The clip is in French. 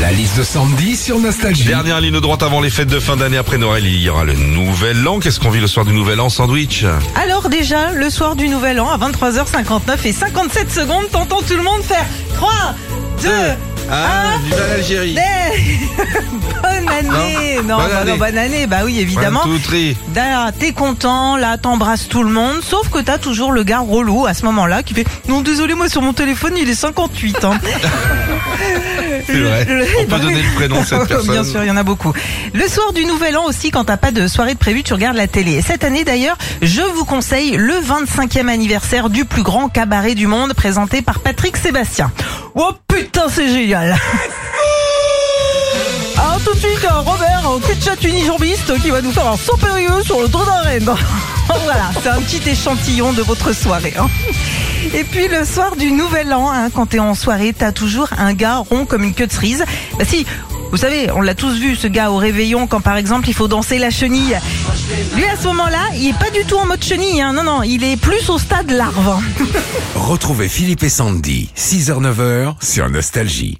La liste de Sandy sur Nostalgie. Dernière ligne droite avant les fêtes de fin d'année après Noël, il y aura le nouvel an. Qu'est-ce qu'on vit le soir du nouvel an Sandwich Alors déjà, le soir du Nouvel An, à 23h59 et 57 secondes, t'entends tout le monde faire 3, 2, Ah, Ah. vive l'Algérie bonne année Bonne Non, bah année. non, bonne année, bah oui, évidemment. Là, t'es content, là, t'embrasses tout le monde, sauf que t'as toujours le gars relou à ce moment-là qui fait Non, désolé, moi sur mon téléphone, il est 58. Hein. C'est vrai. Le- On peut bah donner le prénom de cette personne. Bien sûr, il y en a beaucoup. Le soir du Nouvel An aussi, quand t'as pas de soirée de prévu, tu regardes la télé. Cette année d'ailleurs, je vous conseille le 25e anniversaire du plus grand cabaret du monde, présenté par Patrick Sébastien. Oh putain, c'est génial alors tout de suite, Robert, en cul de chat unijambiste, qui va nous faire un saut périlleux sur le dos d'un renne. voilà, c'est un petit échantillon de votre soirée. hein. Et puis le soir du Nouvel An, hein, quand t'es en soirée, t'as toujours un gars rond comme une queue de cerise. Bah si, vous savez, on l'a tous vu, ce gars au réveillon, quand par exemple il faut danser la chenille. Lui à ce moment-là, il est pas du tout en mode chenille, hein. non, non, il est plus au stade larve. Retrouvez Philippe et Sandy, 6h-9h sur Nostalgie.